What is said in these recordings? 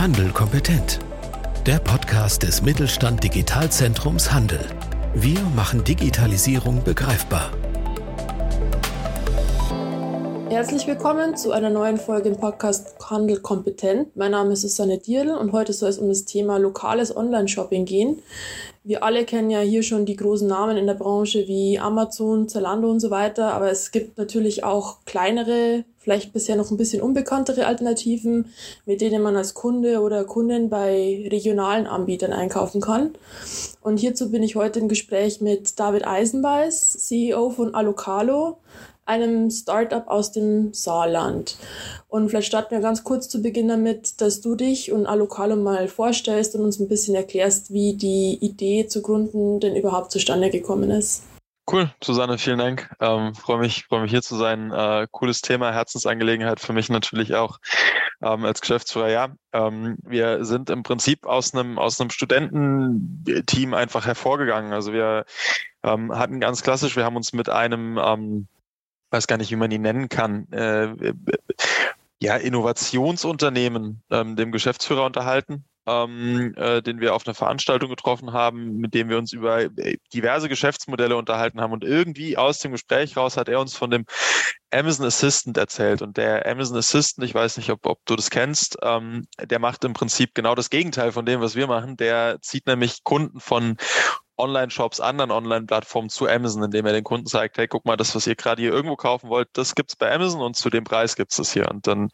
Handel kompetent. Der Podcast des Mittelstand Digitalzentrums Handel. Wir machen Digitalisierung begreifbar. Herzlich willkommen zu einer neuen Folge im Podcast Handel kompetent. Mein Name ist Susanne Dierl und heute soll es um das Thema lokales Online-Shopping gehen. Wir alle kennen ja hier schon die großen Namen in der Branche wie Amazon, Zalando und so weiter, aber es gibt natürlich auch kleinere, vielleicht bisher noch ein bisschen unbekanntere Alternativen, mit denen man als Kunde oder Kundin bei regionalen Anbietern einkaufen kann. Und hierzu bin ich heute im Gespräch mit David Eisenbeiß, CEO von Alocalo einem Startup aus dem Saarland. Und vielleicht starten wir ganz kurz zu Beginn damit, dass du dich und Alocalo mal vorstellst und uns ein bisschen erklärst, wie die Idee zu gründen denn überhaupt zustande gekommen ist. Cool, Susanne, vielen Dank. Ähm, freue mich, freue mich hier zu sein. Äh, cooles Thema, Herzensangelegenheit für mich natürlich auch ähm, als Geschäftsführer. Ja, ähm, wir sind im Prinzip aus einem aus einem Studententeam einfach hervorgegangen. Also wir ähm, hatten ganz klassisch, wir haben uns mit einem ähm, weiß gar nicht, wie man ihn nennen kann, äh, ja, Innovationsunternehmen, ähm, dem Geschäftsführer unterhalten, ähm, äh, den wir auf einer Veranstaltung getroffen haben, mit dem wir uns über äh, diverse Geschäftsmodelle unterhalten haben. Und irgendwie aus dem Gespräch raus hat er uns von dem Amazon Assistant erzählt. Und der Amazon Assistant, ich weiß nicht, ob, ob du das kennst, ähm, der macht im Prinzip genau das Gegenteil von dem, was wir machen. Der zieht nämlich Kunden von Online-Shops, anderen Online-Plattformen zu Amazon, indem er den Kunden zeigt, hey, guck mal, das, was ihr gerade hier irgendwo kaufen wollt, das gibt's bei Amazon und zu dem Preis gibt's das hier. Und dann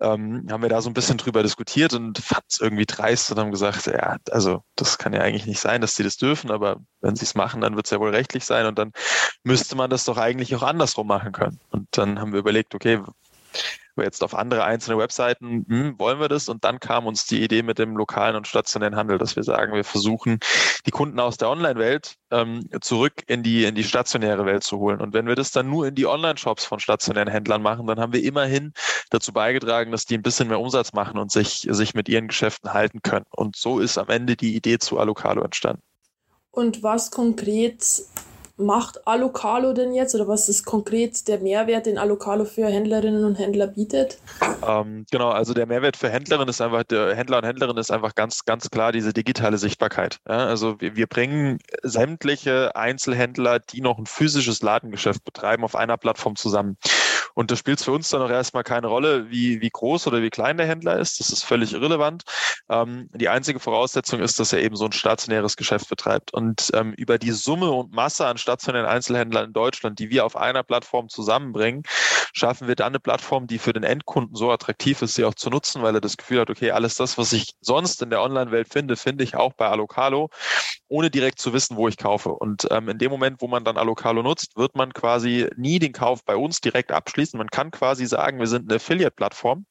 ähm, haben wir da so ein bisschen drüber diskutiert und fanden es irgendwie dreist und haben gesagt, ja, also das kann ja eigentlich nicht sein, dass sie das dürfen, aber wenn sie es machen, dann wird es ja wohl rechtlich sein und dann müsste man das doch eigentlich auch andersrum machen können. Und dann haben wir überlegt, okay, jetzt auf andere einzelne Webseiten, hm, wollen wir das? Und dann kam uns die Idee mit dem lokalen und stationären Handel, dass wir sagen, wir versuchen, die Kunden aus der Online-Welt ähm, zurück in die, in die stationäre Welt zu holen. Und wenn wir das dann nur in die Online-Shops von stationären Händlern machen, dann haben wir immerhin dazu beigetragen, dass die ein bisschen mehr Umsatz machen und sich, sich mit ihren Geschäften halten können. Und so ist am Ende die Idee zu Alocalo entstanden. Und was konkret macht Alocalo denn jetzt oder was ist konkret der Mehrwert, den Alocalo für Händlerinnen und Händler bietet? Ähm, genau, also der Mehrwert für Händlerinnen ist einfach, der Händler und Händlerinnen ist einfach ganz, ganz klar diese digitale Sichtbarkeit. Ja, also wir, wir bringen sämtliche Einzelhändler, die noch ein physisches Ladengeschäft betreiben, auf einer Plattform zusammen. Und da spielt es für uns dann auch erstmal keine Rolle, wie, wie groß oder wie klein der Händler ist. Das ist völlig irrelevant. Ähm, die einzige Voraussetzung ist, dass er eben so ein stationäres Geschäft betreibt. Und ähm, über die Summe und Masse an stationären Einzelhändlern in Deutschland, die wir auf einer Plattform zusammenbringen, schaffen wir dann eine Plattform, die für den Endkunden so attraktiv ist, sie auch zu nutzen, weil er das Gefühl hat, okay, alles das, was ich sonst in der Online-Welt finde, finde ich auch bei Alocalo, ohne direkt zu wissen, wo ich kaufe. Und ähm, in dem Moment, wo man dann Alocalo nutzt, wird man quasi nie den Kauf bei uns direkt abschließen. Man kann quasi sagen, wir sind eine Affiliate-Plattform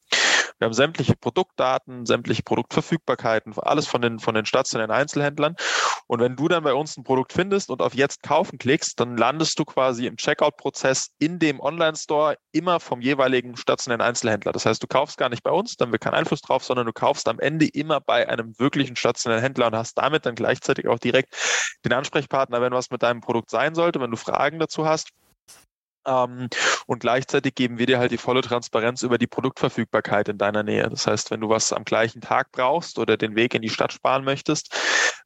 wir haben sämtliche Produktdaten, sämtliche Produktverfügbarkeiten, alles von den, von den stationären Einzelhändlern. Und wenn du dann bei uns ein Produkt findest und auf Jetzt kaufen klickst, dann landest du quasi im Checkout-Prozess in dem Online-Store immer vom jeweiligen stationären Einzelhändler. Das heißt, du kaufst gar nicht bei uns, dann haben wir keinen Einfluss drauf, sondern du kaufst am Ende immer bei einem wirklichen stationären Händler und hast damit dann gleichzeitig auch direkt den Ansprechpartner, wenn was mit deinem Produkt sein sollte, wenn du Fragen dazu hast. Ähm, und gleichzeitig geben wir dir halt die volle Transparenz über die Produktverfügbarkeit in deiner Nähe. Das heißt, wenn du was am gleichen Tag brauchst oder den Weg in die Stadt sparen möchtest,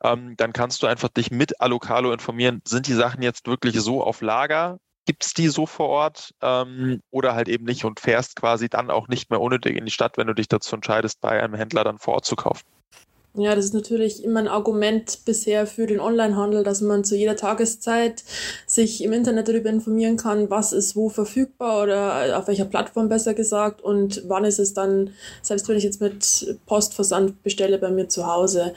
ähm, dann kannst du einfach dich mit Alocalo informieren, sind die Sachen jetzt wirklich so auf Lager? Gibt es die so vor Ort ähm, oder halt eben nicht und fährst quasi dann auch nicht mehr unnötig in die Stadt, wenn du dich dazu entscheidest, bei einem Händler dann vor Ort zu kaufen. Ja, das ist natürlich immer ein Argument bisher für den Onlinehandel, dass man zu jeder Tageszeit sich im Internet darüber informieren kann, was ist wo verfügbar oder auf welcher Plattform besser gesagt und wann ist es dann, selbst wenn ich jetzt mit Postversand bestelle bei mir zu Hause.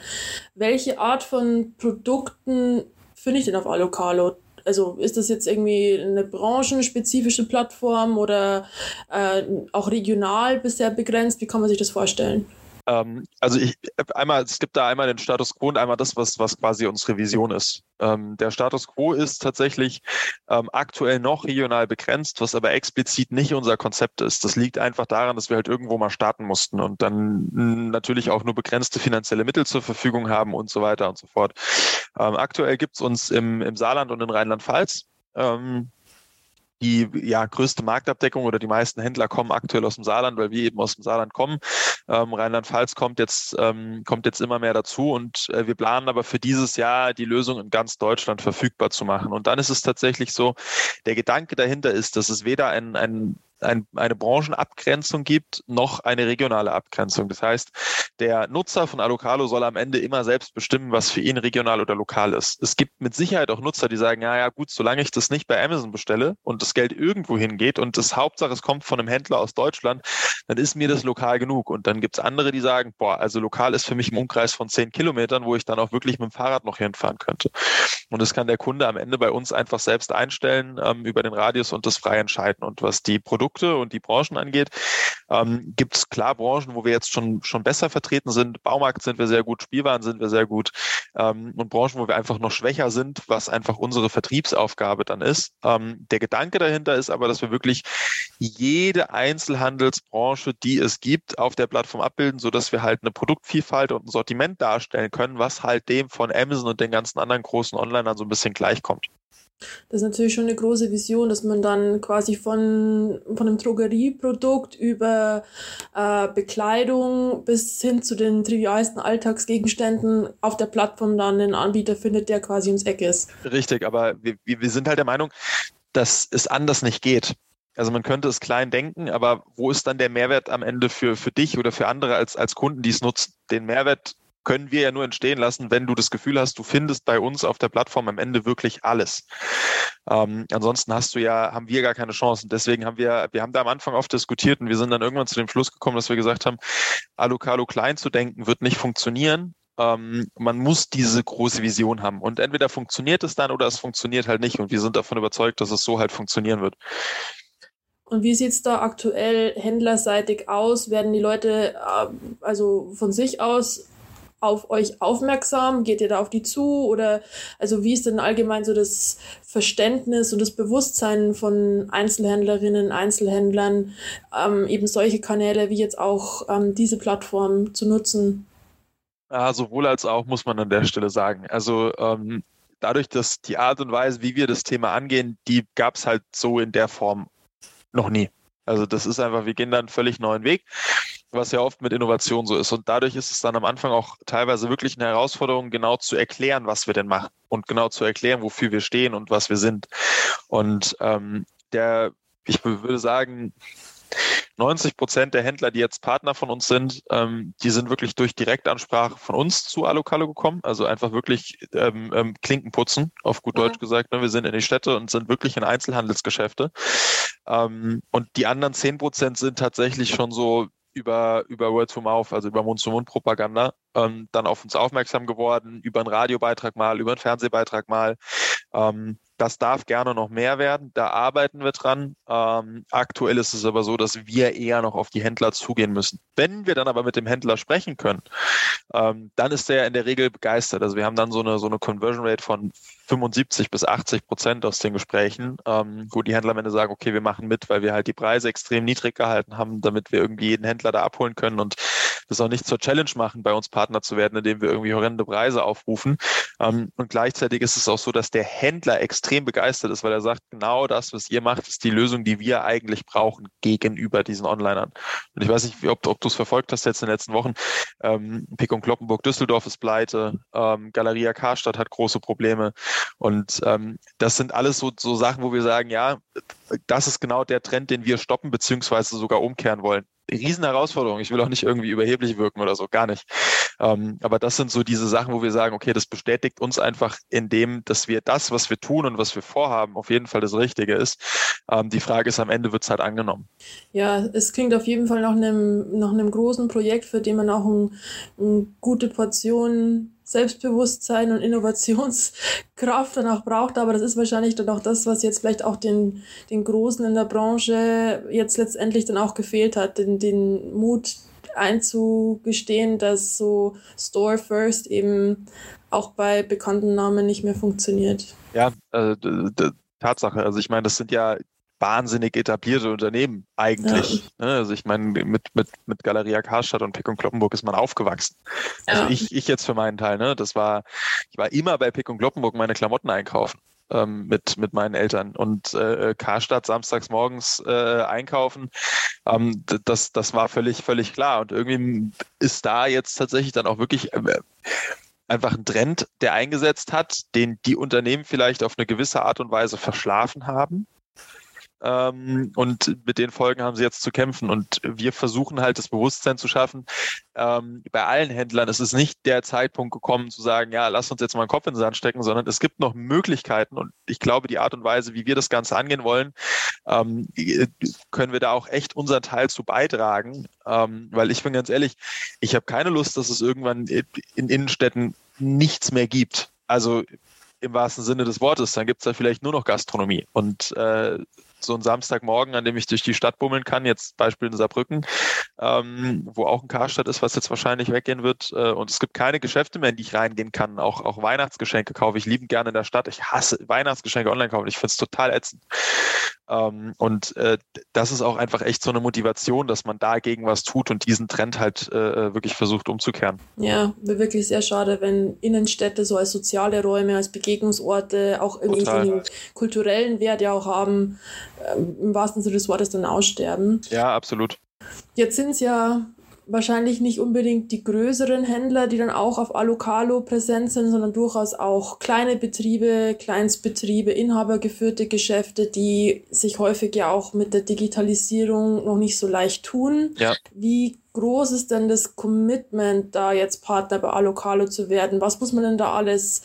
Welche Art von Produkten finde ich denn auf Alocalo? Also ist das jetzt irgendwie eine branchenspezifische Plattform oder äh, auch regional bisher begrenzt? Wie kann man sich das vorstellen? Ähm, also ich einmal, es gibt da einmal den Status quo und einmal das, was, was quasi unsere Vision ist. Ähm, der Status quo ist tatsächlich ähm, aktuell noch regional begrenzt, was aber explizit nicht unser Konzept ist. Das liegt einfach daran, dass wir halt irgendwo mal starten mussten und dann natürlich auch nur begrenzte finanzielle Mittel zur Verfügung haben und so weiter und so fort. Ähm, aktuell gibt es uns im, im Saarland und in Rheinland-Pfalz. Ähm, die ja, größte Marktabdeckung oder die meisten Händler kommen aktuell aus dem Saarland, weil wir eben aus dem Saarland kommen. Ähm, Rheinland-Pfalz kommt jetzt, ähm, kommt jetzt immer mehr dazu und äh, wir planen aber für dieses Jahr die Lösung in ganz Deutschland verfügbar zu machen. Und dann ist es tatsächlich so, der Gedanke dahinter ist, dass es weder ein, ein ein, eine Branchenabgrenzung gibt, noch eine regionale Abgrenzung. Das heißt, der Nutzer von Alocalo soll am Ende immer selbst bestimmen, was für ihn regional oder lokal ist. Es gibt mit Sicherheit auch Nutzer, die sagen, ja, ja, gut, solange ich das nicht bei Amazon bestelle und das Geld irgendwo hingeht und das Hauptsache es kommt von einem Händler aus Deutschland, dann ist mir das lokal genug. Und dann gibt es andere, die sagen, boah, also lokal ist für mich im Umkreis von zehn Kilometern, wo ich dann auch wirklich mit dem Fahrrad noch hinfahren könnte. Und das kann der Kunde am Ende bei uns einfach selbst einstellen ähm, über den Radius und das frei entscheiden. Und was die Produkte Produkte und die Branchen angeht, ähm, gibt es klar Branchen, wo wir jetzt schon, schon besser vertreten sind. Baumarkt sind wir sehr gut, Spielwaren sind wir sehr gut ähm, und Branchen, wo wir einfach noch schwächer sind, was einfach unsere Vertriebsaufgabe dann ist. Ähm, der Gedanke dahinter ist aber, dass wir wirklich jede Einzelhandelsbranche, die es gibt, auf der Plattform abbilden, sodass wir halt eine Produktvielfalt und ein Sortiment darstellen können, was halt dem von Amazon und den ganzen anderen großen Onlinern so ein bisschen gleichkommt. Das ist natürlich schon eine große Vision, dass man dann quasi von, von einem Drogerieprodukt über äh, Bekleidung bis hin zu den trivialsten Alltagsgegenständen auf der Plattform dann einen Anbieter findet, der quasi ums Eck ist. Richtig, aber wir, wir sind halt der Meinung, dass es anders nicht geht. Also man könnte es klein denken, aber wo ist dann der Mehrwert am Ende für, für dich oder für andere als, als Kunden, die es nutzen? Den Mehrwert können wir ja nur entstehen lassen, wenn du das Gefühl hast, du findest bei uns auf der Plattform am Ende wirklich alles. Ähm, ansonsten hast du ja, haben wir gar keine Chancen. Deswegen haben wir, wir haben da am Anfang oft diskutiert und wir sind dann irgendwann zu dem Schluss gekommen, dass wir gesagt haben, Alucalo klein zu denken wird nicht funktionieren. Ähm, man muss diese große Vision haben. Und entweder funktioniert es dann oder es funktioniert halt nicht. Und wir sind davon überzeugt, dass es so halt funktionieren wird. Und wie sieht es da aktuell händlerseitig aus? Werden die Leute äh, also von sich aus auf euch aufmerksam? Geht ihr da auf die zu? Oder also wie ist denn allgemein so das Verständnis und das Bewusstsein von Einzelhändlerinnen, Einzelhändlern, ähm, eben solche Kanäle wie jetzt auch ähm, diese Plattform zu nutzen? Ja, sowohl als auch muss man an der Stelle sagen. Also ähm, dadurch, dass die Art und Weise, wie wir das Thema angehen, die gab es halt so in der Form noch nie. Also das ist einfach, wir gehen da einen völlig neuen Weg was ja oft mit Innovation so ist. Und dadurch ist es dann am Anfang auch teilweise wirklich eine Herausforderung, genau zu erklären, was wir denn machen und genau zu erklären, wofür wir stehen und was wir sind. Und ähm, der, ich würde sagen, 90 Prozent der Händler, die jetzt Partner von uns sind, ähm, die sind wirklich durch Direktansprache von uns zu Alocalo gekommen. Also einfach wirklich ähm, ähm, Klinken putzen, auf gut Deutsch gesagt. Ne? Wir sind in die Städte und sind wirklich in Einzelhandelsgeschäfte. Ähm, und die anderen 10 Prozent sind tatsächlich schon so über, über Word to Mouth, also über Mund-zu-Mund-Propaganda, ähm, dann auf uns aufmerksam geworden, über einen Radiobeitrag mal, über einen Fernsehbeitrag mal. Ähm, das darf gerne noch mehr werden. Da arbeiten wir dran. Ähm, aktuell ist es aber so, dass wir eher noch auf die Händler zugehen müssen. Wenn wir dann aber mit dem Händler sprechen können, ähm, dann ist der in der Regel begeistert. Also wir haben dann so eine, so eine Conversion Rate von 75 bis 80 Prozent aus den Gesprächen, ähm, wo die Händler am Ende sagen, okay, wir machen mit, weil wir halt die Preise extrem niedrig gehalten haben, damit wir irgendwie jeden Händler da abholen können und das auch nicht zur Challenge machen, bei uns Partner zu werden, indem wir irgendwie horrende Preise aufrufen. Ähm, und gleichzeitig ist es auch so, dass der Händler extrem begeistert ist, weil er sagt, genau das, was ihr macht, ist die Lösung, die wir eigentlich brauchen gegenüber diesen Onlinern. Und ich weiß nicht, ob, ob du es verfolgt hast jetzt in den letzten Wochen. Ähm, Pick und Kloppenburg Düsseldorf ist pleite, ähm, Galeria Karstadt hat große Probleme. Und ähm, das sind alles so, so Sachen, wo wir sagen, ja, das ist genau der Trend, den wir stoppen beziehungsweise sogar umkehren wollen. Riesenherausforderung. Ich will auch nicht irgendwie überheblich wirken oder so, gar nicht. Ähm, aber das sind so diese Sachen, wo wir sagen, okay, das bestätigt uns einfach in dem, dass wir das, was wir tun und was wir vorhaben, auf jeden Fall das Richtige ist. Ähm, die Frage ist, am Ende wird es halt angenommen. Ja, es klingt auf jeden Fall nach einem, nach einem großen Projekt, für den man auch ein, eine gute Portion Selbstbewusstsein und Innovationskraft dann auch braucht. Aber das ist wahrscheinlich dann auch das, was jetzt vielleicht auch den, den Großen in der Branche jetzt letztendlich dann auch gefehlt hat, den, den Mut einzugestehen, dass so Store First eben auch bei bekannten Namen nicht mehr funktioniert. Ja, äh, Tatsache. Also ich meine, das sind ja wahnsinnig etablierte Unternehmen eigentlich. Ja. Ne? Also ich meine, mit, mit, mit Galeria Karstadt und Pick und Kloppenburg ist man aufgewachsen. Also ja. ich, ich jetzt für meinen Teil, ne? Das war, ich war immer bei Pick und Kloppenburg meine Klamotten einkaufen. Ähm, mit, mit meinen Eltern. Und äh, Karstadt samstags morgens äh, einkaufen, ähm, das, das war völlig, völlig klar. Und irgendwie ist da jetzt tatsächlich dann auch wirklich äh, einfach ein Trend, der eingesetzt hat, den die Unternehmen vielleicht auf eine gewisse Art und Weise verschlafen haben. Ähm, und mit den Folgen haben sie jetzt zu kämpfen. Und wir versuchen halt das Bewusstsein zu schaffen. Ähm, bei allen Händlern ist es nicht der Zeitpunkt gekommen zu sagen, ja, lass uns jetzt mal einen Kopf in den Sand stecken, sondern es gibt noch Möglichkeiten. Und ich glaube, die Art und Weise, wie wir das Ganze angehen wollen, ähm, können wir da auch echt unseren Teil zu beitragen. Ähm, weil ich bin ganz ehrlich, ich habe keine Lust, dass es irgendwann in Innenstädten nichts mehr gibt. Also im wahrsten Sinne des Wortes, dann gibt es da vielleicht nur noch Gastronomie. Und äh, so ein Samstagmorgen, an dem ich durch die Stadt bummeln kann, jetzt Beispiel in Saarbrücken, ähm, wo auch ein Karstadt ist, was jetzt wahrscheinlich weggehen wird. Äh, und es gibt keine Geschäfte mehr, in die ich reingehen kann. Auch, auch Weihnachtsgeschenke kaufe ich liebend gerne in der Stadt. Ich hasse Weihnachtsgeschenke online kaufen. Ich finde es total ätzend. Ähm, und äh, das ist auch einfach echt so eine Motivation, dass man dagegen was tut und diesen Trend halt äh, wirklich versucht umzukehren. Ja, wäre wirklich sehr schade, wenn Innenstädte so als soziale Räume, als Begegnungsorte auch irgendwie so einen kulturellen Wert ja auch haben, ähm, im wahrsten Sinne des Wortes dann aussterben. Ja, absolut. Jetzt sind es ja wahrscheinlich nicht unbedingt die größeren Händler, die dann auch auf Alokalo präsent sind, sondern durchaus auch kleine Betriebe, Kleinstbetriebe, inhabergeführte Geschäfte, die sich häufig ja auch mit der Digitalisierung noch nicht so leicht tun. Ja. Wie groß ist denn das Commitment, da jetzt Partner bei Alokalo zu werden? Was muss man denn da alles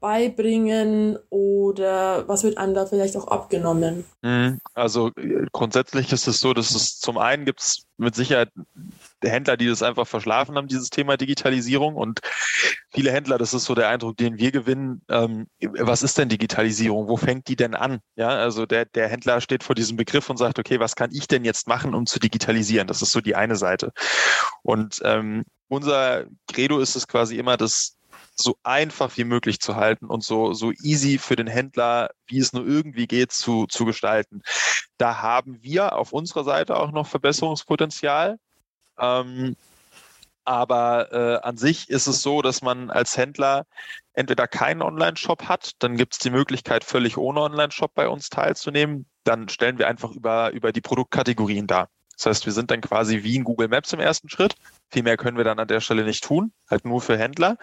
beibringen oder was wird einem da vielleicht auch abgenommen? Mhm. Also äh, grundsätzlich ist es so, dass es zum einen gibt es mit Sicherheit Händler, die das einfach verschlafen haben, dieses Thema Digitalisierung. Und viele Händler, das ist so der Eindruck, den wir gewinnen. Ähm, was ist denn Digitalisierung? Wo fängt die denn an? Ja, also der, der Händler steht vor diesem Begriff und sagt, okay, was kann ich denn jetzt machen, um zu digitalisieren? Das ist so die eine Seite. Und ähm, unser Credo ist es quasi immer, das so einfach wie möglich zu halten und so, so easy für den Händler, wie es nur irgendwie geht, zu, zu gestalten. Da haben wir auf unserer Seite auch noch Verbesserungspotenzial. Ähm, aber äh, an sich ist es so, dass man als Händler entweder keinen Online-Shop hat, dann gibt es die Möglichkeit, völlig ohne Online-Shop bei uns teilzunehmen. Dann stellen wir einfach über, über die Produktkategorien dar. Das heißt, wir sind dann quasi wie in Google Maps im ersten Schritt. Viel mehr können wir dann an der Stelle nicht tun, halt nur für Händler.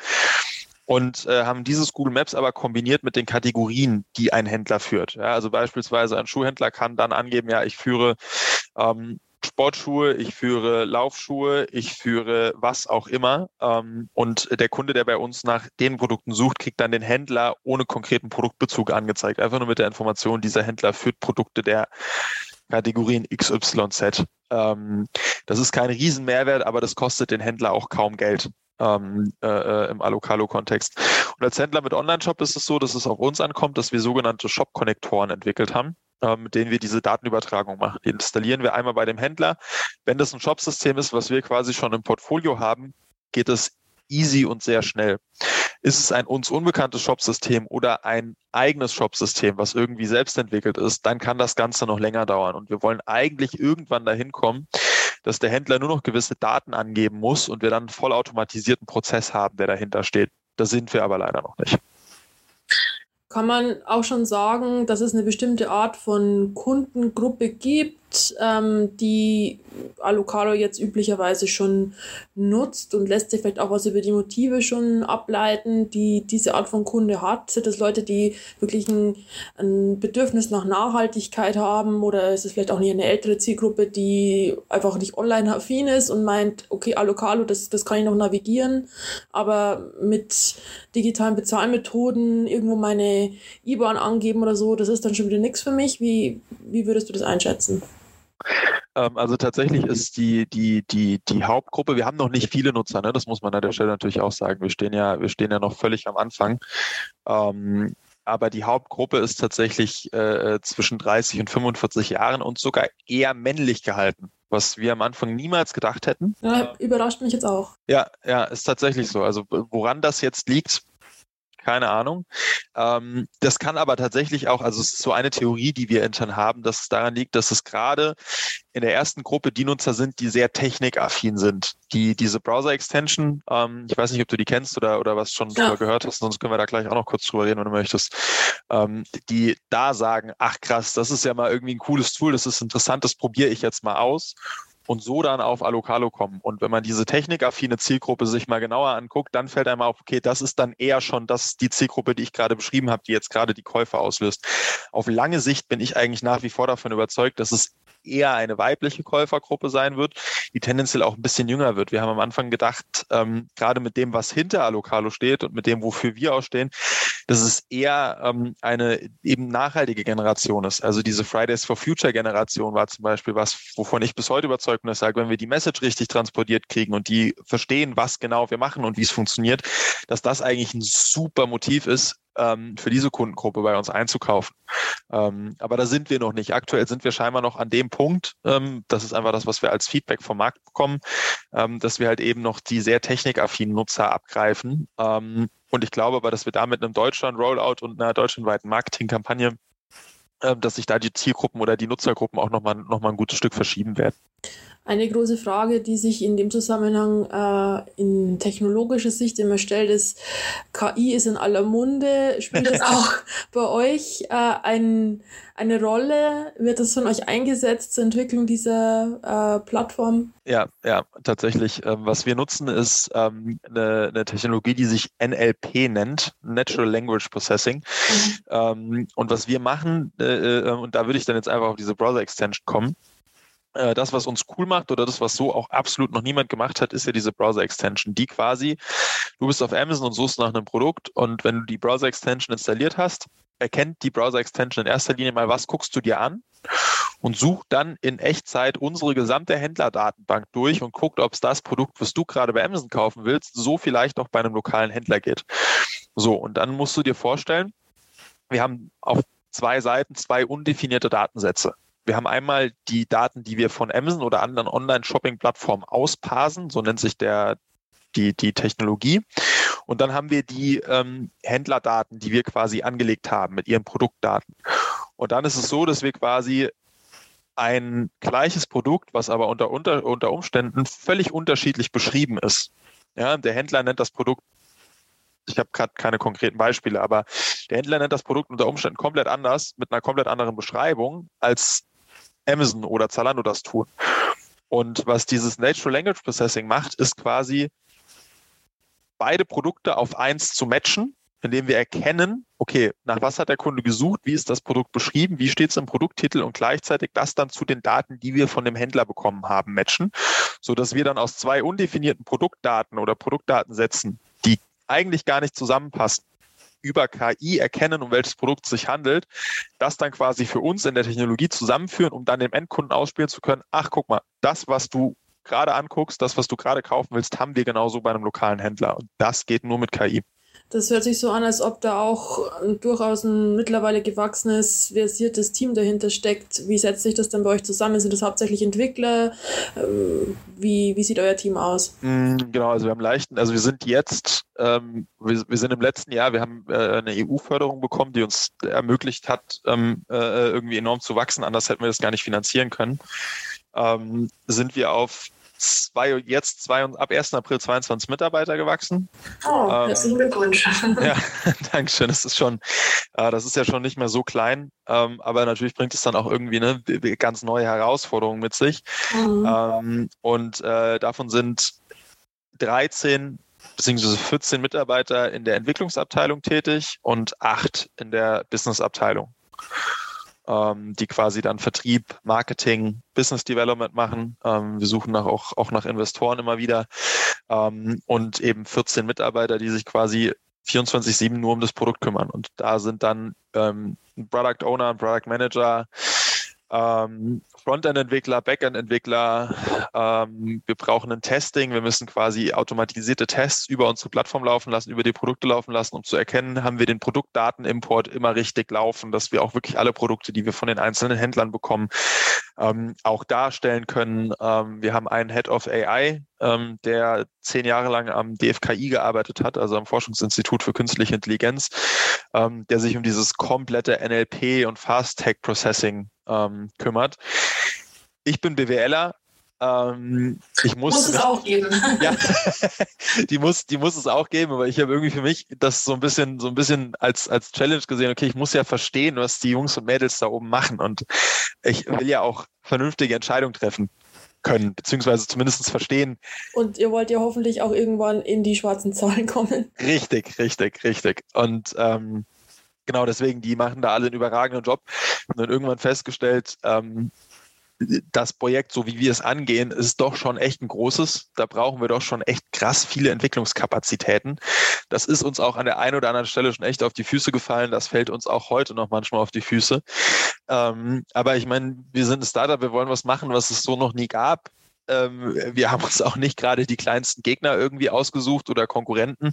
Und äh, haben dieses Google Maps aber kombiniert mit den Kategorien, die ein Händler führt. Ja, also beispielsweise ein Schuhhändler kann dann angeben, ja, ich führe ähm, Sportschuhe, ich führe Laufschuhe, ich führe was auch immer. Ähm, und der Kunde, der bei uns nach den Produkten sucht, kriegt dann den Händler ohne konkreten Produktbezug angezeigt. Einfach nur mit der Information, dieser Händler führt Produkte der Kategorien XYZ. Ähm, das ist kein Riesenmehrwert, aber das kostet den Händler auch kaum Geld. Ähm, äh, äh im Alokalo-Kontext. Und als Händler mit Online-Shop ist es so, dass es auf uns ankommt, dass wir sogenannte Shop-Konnektoren entwickelt haben mit denen wir diese Datenübertragung machen. Die installieren wir einmal bei dem Händler. Wenn das ein Shopsystem ist, was wir quasi schon im Portfolio haben, geht es easy und sehr schnell. Ist es ein uns unbekanntes Shopsystem oder ein eigenes Shopsystem, was irgendwie selbst entwickelt ist, dann kann das Ganze noch länger dauern. Und wir wollen eigentlich irgendwann dahin kommen, dass der Händler nur noch gewisse Daten angeben muss und wir dann einen vollautomatisierten Prozess haben, der dahinter steht. Da sind wir aber leider noch nicht kann man auch schon sagen, dass es eine bestimmte Art von Kundengruppe gibt, ähm, die Alocalo jetzt üblicherweise schon nutzt und lässt sich vielleicht auch was über die Motive schon ableiten, die diese Art von Kunde hat. Sind das Leute, die wirklich ein, ein Bedürfnis nach Nachhaltigkeit haben oder ist es vielleicht auch nicht eine ältere Zielgruppe, die einfach nicht online affin ist und meint, okay, Alocalo, das, das kann ich noch navigieren, aber mit digitalen Bezahlmethoden irgendwo meine IBAN angeben oder so, das ist dann schon wieder nichts für mich. Wie, wie würdest du das einschätzen? Ähm, also tatsächlich ist die, die, die, die Hauptgruppe, wir haben noch nicht viele Nutzer, ne? das muss man an der Stelle natürlich auch sagen. Wir stehen ja, wir stehen ja noch völlig am Anfang. Ähm, aber die Hauptgruppe ist tatsächlich äh, zwischen 30 und 45 Jahren und sogar eher männlich gehalten, was wir am Anfang niemals gedacht hätten. Ja, überrascht mich jetzt auch. Ja, ja, ist tatsächlich so. Also woran das jetzt liegt, keine Ahnung. Ähm, das kann aber tatsächlich auch, also es ist so eine Theorie, die wir intern haben, dass es daran liegt, dass es gerade in der ersten Gruppe die Nutzer sind, die sehr technikaffin sind. Die diese Browser-Extension, ähm, ich weiß nicht, ob du die kennst oder, oder was schon ja. gehört hast, sonst können wir da gleich auch noch kurz drüber reden, wenn du möchtest, ähm, die da sagen, ach krass, das ist ja mal irgendwie ein cooles Tool, das ist interessant, das probiere ich jetzt mal aus und so dann auf Alocalo kommen. Und wenn man diese technikaffine Zielgruppe sich mal genauer anguckt, dann fällt einem auf, okay, das ist dann eher schon das, die Zielgruppe, die ich gerade beschrieben habe, die jetzt gerade die Käufe auslöst. Auf lange Sicht bin ich eigentlich nach wie vor davon überzeugt, dass es eher eine weibliche Käufergruppe sein wird, die tendenziell auch ein bisschen jünger wird. Wir haben am Anfang gedacht, ähm, gerade mit dem, was hinter Alocalo steht und mit dem, wofür wir auch stehen, dass es eher ähm, eine eben nachhaltige Generation ist. Also diese Fridays for Future Generation war zum Beispiel was, wovon ich bis heute überzeugt bin, dass sage, wenn wir die Message richtig transportiert kriegen und die verstehen, was genau wir machen und wie es funktioniert, dass das eigentlich ein super Motiv ist, ähm, für diese Kundengruppe bei uns einzukaufen. Ähm, aber da sind wir noch nicht. Aktuell sind wir scheinbar noch an dem Punkt, ähm, das ist einfach das, was wir als Feedback vom Markt bekommen, ähm, dass wir halt eben noch die sehr technikaffinen Nutzer abgreifen. Ähm, und ich glaube aber, dass wir da mit einem Deutschland-Rollout und einer deutschlandweiten Marketingkampagne ähm, dass sich da die Zielgruppen oder die Nutzergruppen auch nochmal noch mal ein gutes Stück verschieben werden. Eine große Frage, die sich in dem Zusammenhang äh, in technologischer Sicht immer stellt, ist, KI ist in aller Munde. Spielt das auch bei euch äh, ein, eine Rolle? Wird das von euch eingesetzt zur Entwicklung dieser äh, Plattform? Ja, ja, tatsächlich. Ähm, was wir nutzen, ist ähm, eine, eine, Technologie, die sich NLP nennt, Natural Language Processing. Mhm. Ähm, und was wir machen, äh, äh, und da würde ich dann jetzt einfach auf diese Browser Extension kommen, das, was uns cool macht oder das, was so auch absolut noch niemand gemacht hat, ist ja diese Browser-Extension, die quasi, du bist auf Amazon und suchst nach einem Produkt und wenn du die Browser-Extension installiert hast, erkennt die Browser-Extension in erster Linie mal, was guckst du dir an und sucht dann in Echtzeit unsere gesamte Händlerdatenbank durch und guckt, ob es das Produkt, was du gerade bei Amazon kaufen willst, so vielleicht auch bei einem lokalen Händler geht. So, und dann musst du dir vorstellen, wir haben auf zwei Seiten zwei undefinierte Datensätze. Wir haben einmal die Daten, die wir von Amazon oder anderen Online-Shopping-Plattformen ausparsen, so nennt sich der, die, die Technologie. Und dann haben wir die ähm, Händlerdaten, die wir quasi angelegt haben mit ihren Produktdaten. Und dann ist es so, dass wir quasi ein gleiches Produkt, was aber unter, unter, unter Umständen völlig unterschiedlich beschrieben ist. Ja, der Händler nennt das Produkt ich habe gerade keine konkreten Beispiele, aber der Händler nennt das Produkt unter Umständen komplett anders, mit einer komplett anderen Beschreibung, als Amazon oder Zalando das tun. Und was dieses Natural Language Processing macht, ist quasi beide Produkte auf eins zu matchen, indem wir erkennen, okay, nach was hat der Kunde gesucht, wie ist das Produkt beschrieben, wie steht es im Produkttitel und gleichzeitig das dann zu den Daten, die wir von dem Händler bekommen haben, matchen, so dass wir dann aus zwei undefinierten Produktdaten oder Produktdatensätzen, die eigentlich gar nicht zusammenpassen, über KI erkennen, um welches Produkt es sich handelt, das dann quasi für uns in der Technologie zusammenführen, um dann dem Endkunden ausspielen zu können, ach guck mal, das, was du gerade anguckst, das, was du gerade kaufen willst, haben wir genauso bei einem lokalen Händler. Und das geht nur mit KI. Das hört sich so an, als ob da auch durchaus ein mittlerweile gewachsenes, versiertes Team dahinter steckt. Wie setzt sich das denn bei euch zusammen? Sind das hauptsächlich Entwickler? Ähm, wie, wie sieht euer Team aus? Mm, genau, also wir haben leichten, also wir sind jetzt, ähm, wir, wir sind im letzten Jahr, wir haben äh, eine EU-Förderung bekommen, die uns ermöglicht hat, ähm, äh, irgendwie enorm zu wachsen. Anders hätten wir das gar nicht finanzieren können. Ähm, sind wir auf zwei, jetzt zwei ab 1. April 22 Mitarbeiter gewachsen. Oh, ähm, herzlichen Glückwunsch. ja, danke schön. Das ist schon, äh, das ist ja schon nicht mehr so klein, ähm, aber natürlich bringt es dann auch irgendwie eine ganz neue Herausforderung mit sich. Mhm. Ähm, und äh, davon sind 13 beziehungsweise 14 Mitarbeiter in der Entwicklungsabteilung tätig und acht in der Businessabteilung ähm, die quasi dann Vertrieb, Marketing, Business Development machen. Ähm, wir suchen nach, auch, auch nach Investoren immer wieder ähm, und eben 14 Mitarbeiter, die sich quasi 24-7 nur um das Produkt kümmern. Und da sind dann ähm, ein Product Owner, ein Product Manager, ähm, Frontend-Entwickler, Backend-Entwickler. Ähm, wir brauchen ein Testing. Wir müssen quasi automatisierte Tests über unsere Plattform laufen lassen, über die Produkte laufen lassen, um zu erkennen, haben wir den Produktdatenimport immer richtig laufen, dass wir auch wirklich alle Produkte, die wir von den einzelnen Händlern bekommen, ähm, auch darstellen können. Ähm, wir haben einen Head of AI, ähm, der zehn Jahre lang am DFKI gearbeitet hat, also am Forschungsinstitut für künstliche Intelligenz, ähm, der sich um dieses komplette NLP und Fast Tech Processing ähm, kümmert. Ich bin BWLer, ähm, ich muss, muss es auch geben. ja, die muss, die muss es auch geben, aber ich habe irgendwie für mich das so ein bisschen, so ein bisschen als, als Challenge gesehen, okay, ich muss ja verstehen, was die Jungs und Mädels da oben machen und ich will ja auch vernünftige Entscheidungen treffen können, beziehungsweise zumindest verstehen. Und ihr wollt ja hoffentlich auch irgendwann in die schwarzen Zahlen kommen. Richtig, richtig, richtig. Und ähm, genau deswegen, die machen da alle einen überragenden Job. Und dann irgendwann festgestellt, ähm, das Projekt, so wie wir es angehen, ist doch schon echt ein großes. Da brauchen wir doch schon echt krass viele Entwicklungskapazitäten. Das ist uns auch an der einen oder anderen Stelle schon echt auf die Füße gefallen. Das fällt uns auch heute noch manchmal auf die Füße. Ähm, aber ich meine, wir sind ein Startup, wir wollen was machen, was es so noch nie gab. Ähm, wir haben uns auch nicht gerade die kleinsten Gegner irgendwie ausgesucht oder Konkurrenten.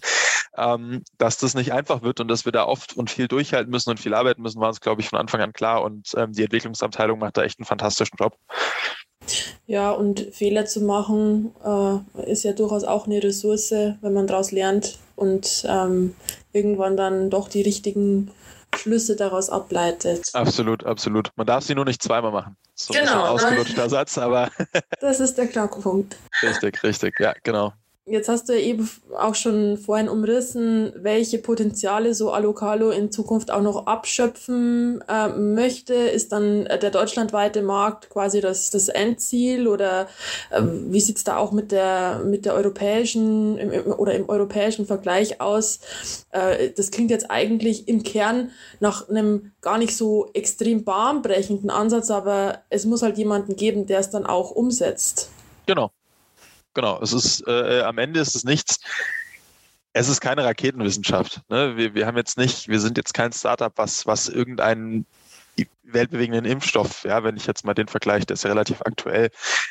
Ähm, dass das nicht einfach wird und dass wir da oft und viel durchhalten müssen und viel arbeiten müssen, war uns, glaube ich, von Anfang an klar. Und ähm, die Entwicklungsabteilung macht da echt einen fantastischen Job. Ja, und Fehler zu machen äh, ist ja durchaus auch eine Ressource, wenn man daraus lernt und ähm, irgendwann dann doch die richtigen Schlüsse daraus ableitet. Absolut, absolut. Man darf sie nur nicht zweimal machen. So genau. ein ausgelutschter Satz, aber. das ist der Knackpunkt. Richtig, richtig, ja, genau. Jetzt hast du ja eben auch schon vorhin umrissen, welche Potenziale so Alocalo in Zukunft auch noch abschöpfen äh, möchte. Ist dann der deutschlandweite Markt quasi das, das Endziel oder äh, wie sieht's da auch mit der, mit der europäischen im, im, oder im europäischen Vergleich aus? Äh, das klingt jetzt eigentlich im Kern nach einem gar nicht so extrem bahnbrechenden Ansatz, aber es muss halt jemanden geben, der es dann auch umsetzt. Genau, genau. Es ist äh, am Ende ist es nichts. Es ist keine Raketenwissenschaft. Ne? Wir, wir haben jetzt nicht, wir sind jetzt kein Startup, was, was irgendeinen weltbewegenden Impfstoff, ja, wenn ich jetzt mal den Vergleich, der ist ja relativ aktuell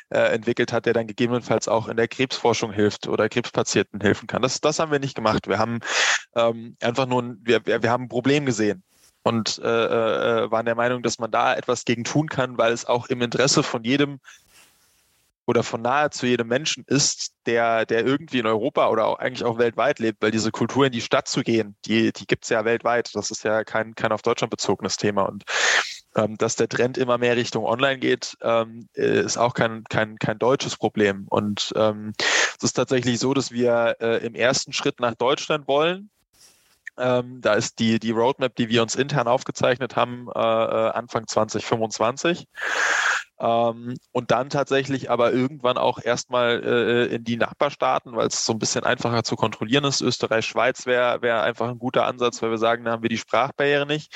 äh, entwickelt hat, der dann gegebenenfalls auch in der Krebsforschung hilft oder Krebspatienten helfen kann. Das, das haben wir nicht gemacht. Wir haben ähm, einfach nur, ein, wir, wir haben ein Problem gesehen und äh, äh, waren der Meinung, dass man da etwas gegen tun kann, weil es auch im Interesse von jedem oder von nahezu jedem Menschen ist, der, der irgendwie in Europa oder auch eigentlich auch weltweit lebt, weil diese Kultur in die Stadt zu gehen, die, die gibt es ja weltweit. Das ist ja kein, kein auf Deutschland bezogenes Thema. Und ähm, dass der Trend immer mehr Richtung Online geht, ähm, ist auch kein, kein, kein deutsches Problem. Und ähm, es ist tatsächlich so, dass wir äh, im ersten Schritt nach Deutschland wollen. Ähm, da ist die, die Roadmap, die wir uns intern aufgezeichnet haben, äh, äh Anfang 2025. Ähm, und dann tatsächlich aber irgendwann auch erstmal äh, in die Nachbarstaaten, weil es so ein bisschen einfacher zu kontrollieren ist. Österreich, Schweiz wäre wär einfach ein guter Ansatz, weil wir sagen, da haben wir die Sprachbarriere nicht.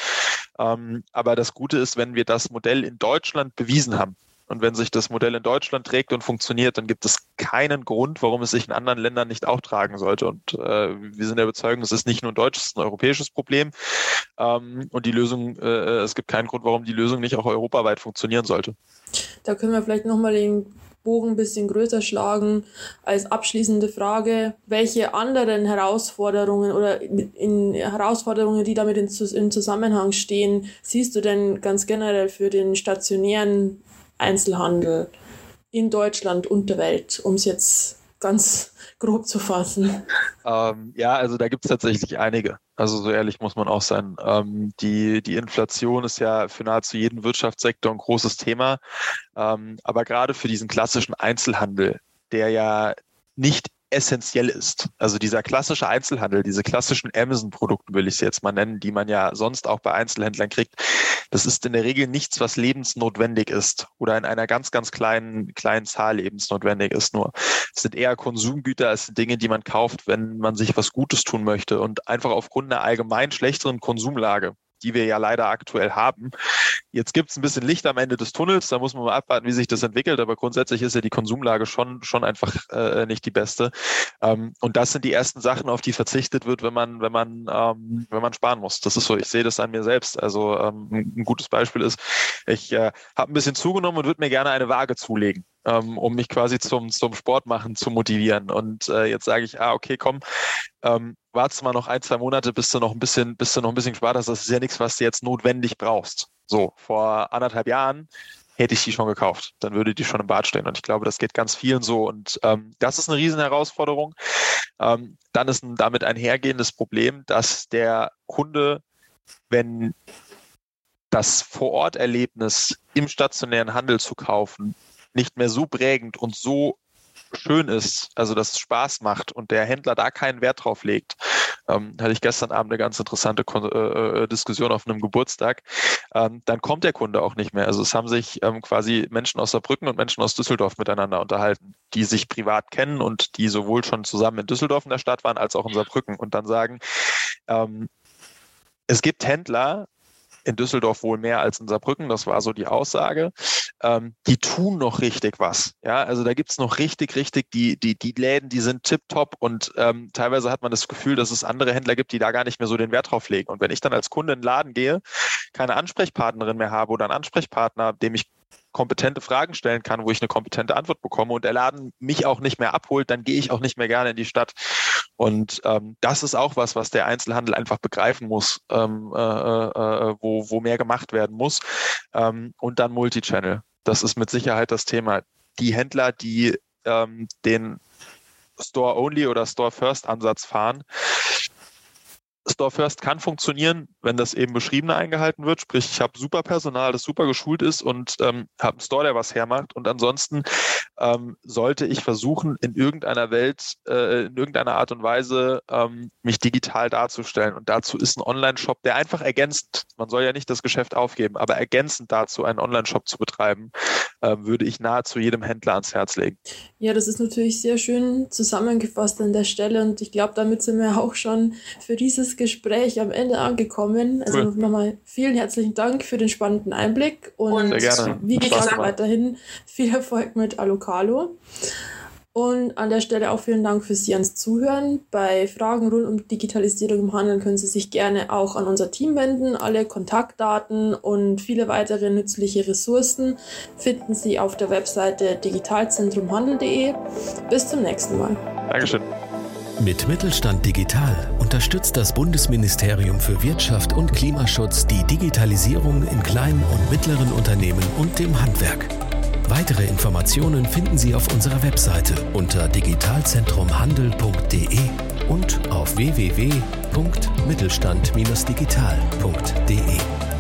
Ähm, aber das Gute ist, wenn wir das Modell in Deutschland bewiesen haben, und wenn sich das Modell in Deutschland trägt und funktioniert, dann gibt es keinen Grund, warum es sich in anderen Ländern nicht auch tragen sollte. Und äh, wir sind der Überzeugung, es ist nicht nur ein deutsches, es ist ein europäisches Problem. Ähm, und die Lösung, äh, es gibt keinen Grund, warum die Lösung nicht auch europaweit funktionieren sollte. Da können wir vielleicht nochmal den Bogen ein bisschen größer schlagen als abschließende Frage. Welche anderen Herausforderungen oder in Herausforderungen, die damit in, in Zusammenhang stehen, siehst du denn ganz generell für den stationären Einzelhandel in Deutschland und der Welt, um es jetzt ganz grob zu fassen? Ähm, ja, also da gibt es tatsächlich einige. Also so ehrlich muss man auch sein. Ähm, die, die Inflation ist ja für nahezu jeden Wirtschaftssektor ein großes Thema. Ähm, aber gerade für diesen klassischen Einzelhandel, der ja nicht essentiell ist. Also dieser klassische Einzelhandel, diese klassischen Amazon-Produkte will ich sie jetzt mal nennen, die man ja sonst auch bei Einzelhändlern kriegt, das ist in der Regel nichts, was lebensnotwendig ist oder in einer ganz, ganz kleinen, kleinen Zahl lebensnotwendig ist nur. Es sind eher Konsumgüter, sind Dinge, die man kauft, wenn man sich was Gutes tun möchte und einfach aufgrund einer allgemein schlechteren Konsumlage die wir ja leider aktuell haben. Jetzt gibt es ein bisschen Licht am Ende des Tunnels, da muss man mal abwarten, wie sich das entwickelt, aber grundsätzlich ist ja die Konsumlage schon, schon einfach äh, nicht die beste. Ähm, und das sind die ersten Sachen, auf die verzichtet wird, wenn man, wenn man, ähm, wenn man sparen muss. Das ist so, ich sehe das an mir selbst. Also ähm, ein gutes Beispiel ist, ich äh, habe ein bisschen zugenommen und würde mir gerne eine Waage zulegen ähm, um mich quasi zum, zum Sportmachen zu motivieren. Und äh, jetzt sage ich, ah, okay, komm, ähm, warte mal noch ein, zwei Monate, bis du noch ein bisschen, bis du noch ein bisschen gespart hast. Das ist ja nichts, was du jetzt notwendig brauchst. So, vor anderthalb Jahren hätte ich die schon gekauft. Dann würde die schon im Bad stehen. Und ich glaube, das geht ganz vielen so. Und ähm, das ist eine Riesenherausforderung. Ähm, dann ist ein damit einhergehendes Problem, dass der Kunde, wenn das Vororterlebnis im stationären Handel zu kaufen nicht mehr so prägend und so schön ist, also dass es Spaß macht und der Händler da keinen Wert drauf legt. Ähm, hatte ich gestern Abend eine ganz interessante Kon äh, äh, Diskussion auf einem Geburtstag. Ähm, dann kommt der Kunde auch nicht mehr. Also es haben sich ähm, quasi Menschen aus Saarbrücken und Menschen aus Düsseldorf miteinander unterhalten, die sich privat kennen und die sowohl schon zusammen in Düsseldorf in der Stadt waren als auch in Saarbrücken und dann sagen, ähm, es gibt Händler, in Düsseldorf wohl mehr als in Saarbrücken, das war so die Aussage. Ähm, die tun noch richtig was. Ja, also da gibt's noch richtig, richtig, die, die, die Läden, die sind tipptopp und ähm, teilweise hat man das Gefühl, dass es andere Händler gibt, die da gar nicht mehr so den Wert drauf legen. Und wenn ich dann als Kunde in den Laden gehe, keine Ansprechpartnerin mehr habe oder einen Ansprechpartner, dem ich kompetente Fragen stellen kann, wo ich eine kompetente Antwort bekomme und der Laden mich auch nicht mehr abholt, dann gehe ich auch nicht mehr gerne in die Stadt. Und ähm, das ist auch was, was der Einzelhandel einfach begreifen muss, ähm, äh, äh, wo, wo mehr gemacht werden muss. Ähm, und dann Multichannel. Das ist mit Sicherheit das Thema. Die Händler, die ähm, den Store-Only oder Store-First-Ansatz fahren, Store First kann funktionieren, wenn das eben Beschriebene eingehalten wird. Sprich, ich habe super Personal, das super geschult ist und ähm, habe einen Store, der was hermacht. Und ansonsten ähm, sollte ich versuchen, in irgendeiner Welt, äh, in irgendeiner Art und Weise ähm, mich digital darzustellen. Und dazu ist ein Online-Shop, der einfach ergänzend, man soll ja nicht das Geschäft aufgeben, aber ergänzend dazu einen Online-Shop zu betreiben, äh, würde ich nahezu jedem Händler ans Herz legen. Ja, das ist natürlich sehr schön zusammengefasst an der Stelle. Und ich glaube, damit sind wir auch schon für dieses Gespräch am Ende angekommen. Also cool. nochmal vielen herzlichen Dank für den spannenden Einblick und wie gesagt weiterhin viel Erfolg mit Alocalo. Und an der Stelle auch vielen Dank fürs Sie ans Zuhören. Bei Fragen rund um Digitalisierung im Handel können Sie sich gerne auch an unser Team wenden. Alle Kontaktdaten und viele weitere nützliche Ressourcen finden Sie auf der Webseite digitalzentrumhandel.de. Bis zum nächsten Mal. Dankeschön. Mit Mittelstand Digital unterstützt das Bundesministerium für Wirtschaft und Klimaschutz die Digitalisierung in kleinen und mittleren Unternehmen und dem Handwerk. Weitere Informationen finden Sie auf unserer Webseite unter digitalzentrumhandel.de und auf www.mittelstand-digital.de.